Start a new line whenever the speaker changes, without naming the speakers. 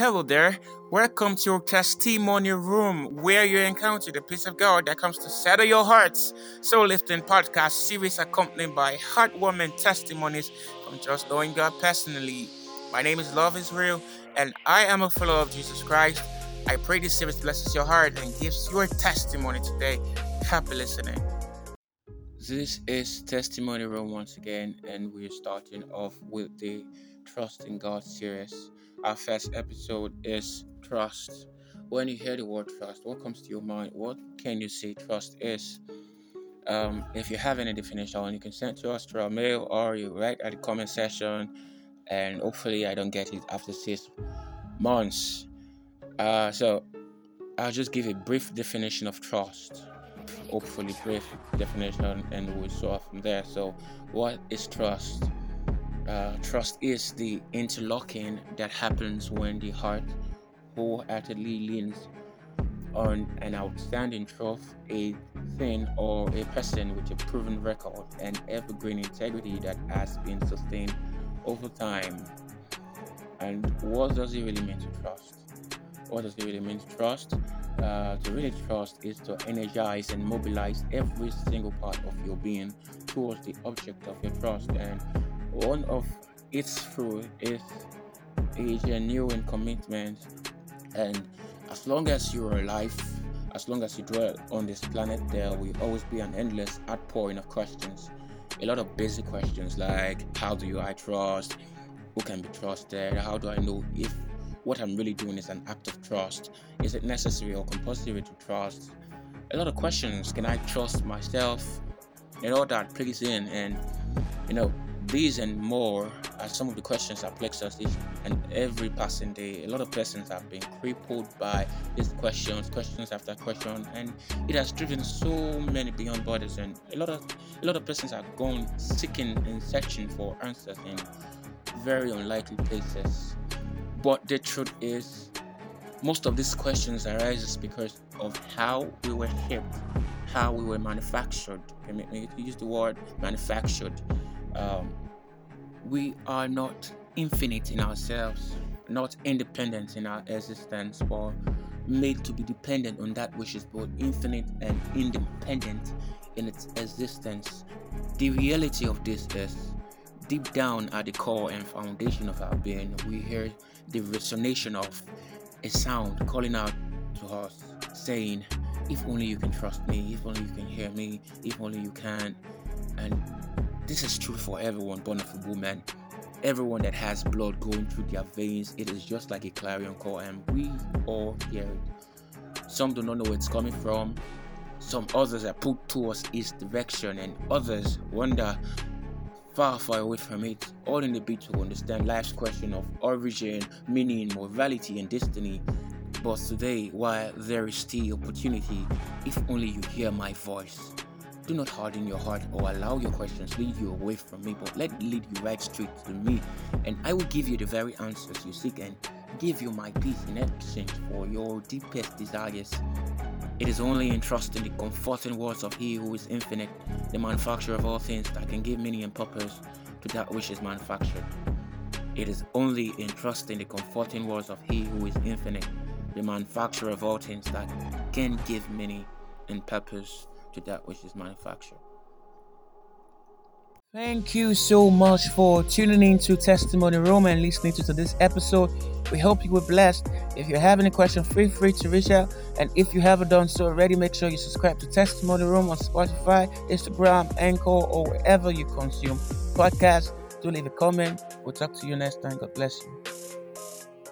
Hello there. Welcome to your testimony room where you encounter the peace of God that comes to settle your hearts. Soul Lifting Podcast series accompanied by heartwarming testimonies from just knowing God personally. My name is Love Israel and I am a follower of Jesus Christ. I pray this series blesses your heart and gives your testimony today. Happy listening. This is Testimony Room once again, and we're starting off with the Trust in God series. Our first episode is trust. When you hear the word trust, what comes to your mind? What can you say trust is? Um, if you have any definition, you can send to us through our mail or you write at the comment section. And hopefully, I don't get it after six months. Uh, so, I'll just give a brief definition of trust. Hopefully, brief definition, and we'll start from there. So, what is trust? Uh, trust is the interlocking that happens when the heart wholeheartedly leans on an outstanding truth, a thing or a person with a proven record and evergreen integrity that has been sustained over time. And what does it really mean to trust? What does it really mean to trust? Uh, to really trust is to energize and mobilize every single part of your being towards the object of your trust. And one of its fruit is a genuine commitment. And as long as you're alive as long as you dwell on this planet there will always be an endless outpouring of questions. A lot of basic questions like how do you i trust? Who can be trusted? How do i know if what i'm really doing is an act of trust is it necessary or compulsory to trust a lot of questions can i trust myself and all that plays in and you know these and more are some of the questions that plague us each and every passing day. A lot of persons have been crippled by these questions, questions after question, and it has driven so many beyond borders. And a lot of a lot of persons have gone seeking and searching for answers in very unlikely places. But the truth is, most of these questions arises because of how we were shaped, how we were manufactured. Permit me use the word manufactured um, we are not infinite in ourselves, not independent in our existence, but made to be dependent on that which is both infinite and independent in its existence. The reality of this is deep down at the core and foundation of our being, we hear the resonation of a sound calling out to us, saying, If only you can trust me, if only you can hear me, if only you can. And this is true for everyone born of a woman. Everyone that has blood going through their veins, it is just like a clarion call, and we all hear it. Some do not know where it's coming from. Some others are put towards its direction, and others wonder far, far away from it, all in the bid to understand life's question of origin, meaning, morality, and destiny. But today, while there is still opportunity, if only you hear my voice, do not harden your heart or allow your questions lead you away from me, but let it lead you right straight to me. And I will give you the very answers you seek and give you my peace in exchange for your deepest desires. It is only in trusting the comforting words of He who is infinite, the manufacturer of all things, that can give meaning and purpose to that which is manufactured. It is only in trusting the comforting words of He who is infinite, the manufacturer of all things, that can give meaning and purpose to that which is manufactured. Thank you so much for tuning in to Testimony Room and listening to, this episode. We hope you were blessed. If you have any questions, feel free to reach out. And if you haven't done so already, make sure you subscribe to Testimony Room on Spotify, Instagram, Anchor, or wherever you consume podcasts. Do leave a comment. We'll talk to you next time. God bless you.